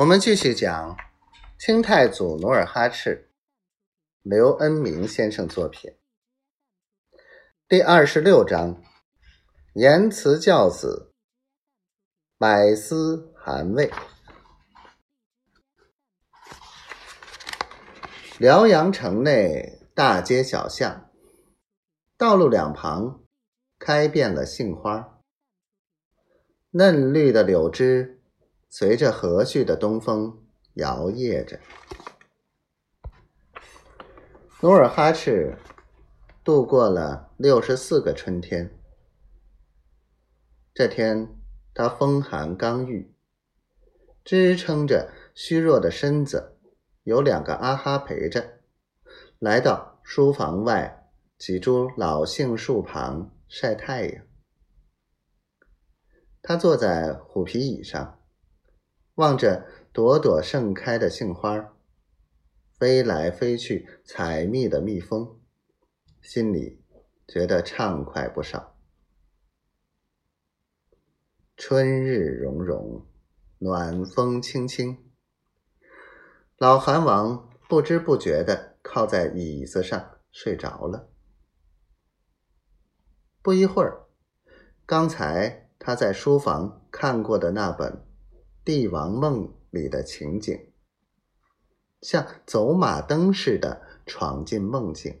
我们继续讲清太祖努尔哈赤，刘恩明先生作品第二十六章：言辞教子，百思含味。辽阳城内大街小巷，道路两旁开遍了杏花，嫩绿的柳枝。随着和煦的东风摇曳着，努尔哈赤度过了六十四个春天。这天，他风寒刚愈，支撑着虚弱的身子，有两个阿哈陪着，来到书房外几株老杏树旁晒太阳。他坐在虎皮椅上。望着朵朵盛开的杏花，飞来飞去采蜜的蜜蜂，心里觉得畅快不少。春日融融，暖风轻轻，老韩王不知不觉的靠在椅子上睡着了。不一会儿，刚才他在书房看过的那本。《帝王梦》里的情景，像走马灯似的闯进梦境。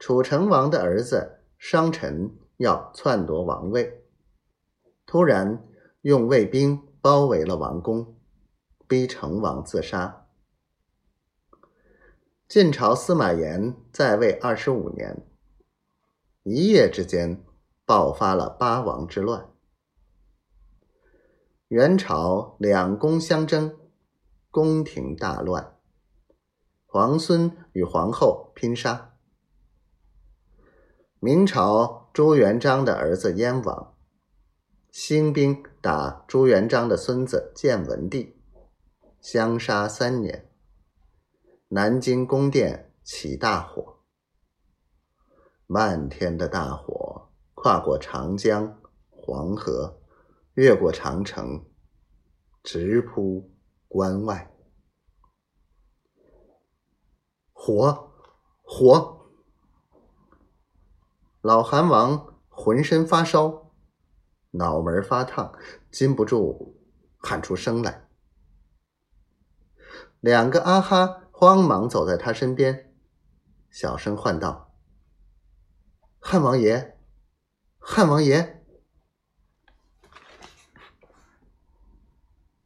楚成王的儿子商臣要篡夺王位，突然用卫兵包围了王宫，逼成王自杀。晋朝司马炎在位二十五年，一夜之间爆发了八王之乱。元朝两宫相争，宫廷大乱，皇孙与皇后拼杀。明朝朱元璋的儿子燕王兴兵打朱元璋的孙子建文帝，相杀三年。南京宫殿起大火，漫天的大火跨过长江、黄河。越过长城，直扑关外。火，火！老韩王浑身发烧，脑门发烫，禁不住喊出声来。两个阿哈慌忙走在他身边，小声唤道：“汉王爷，汉王爷！”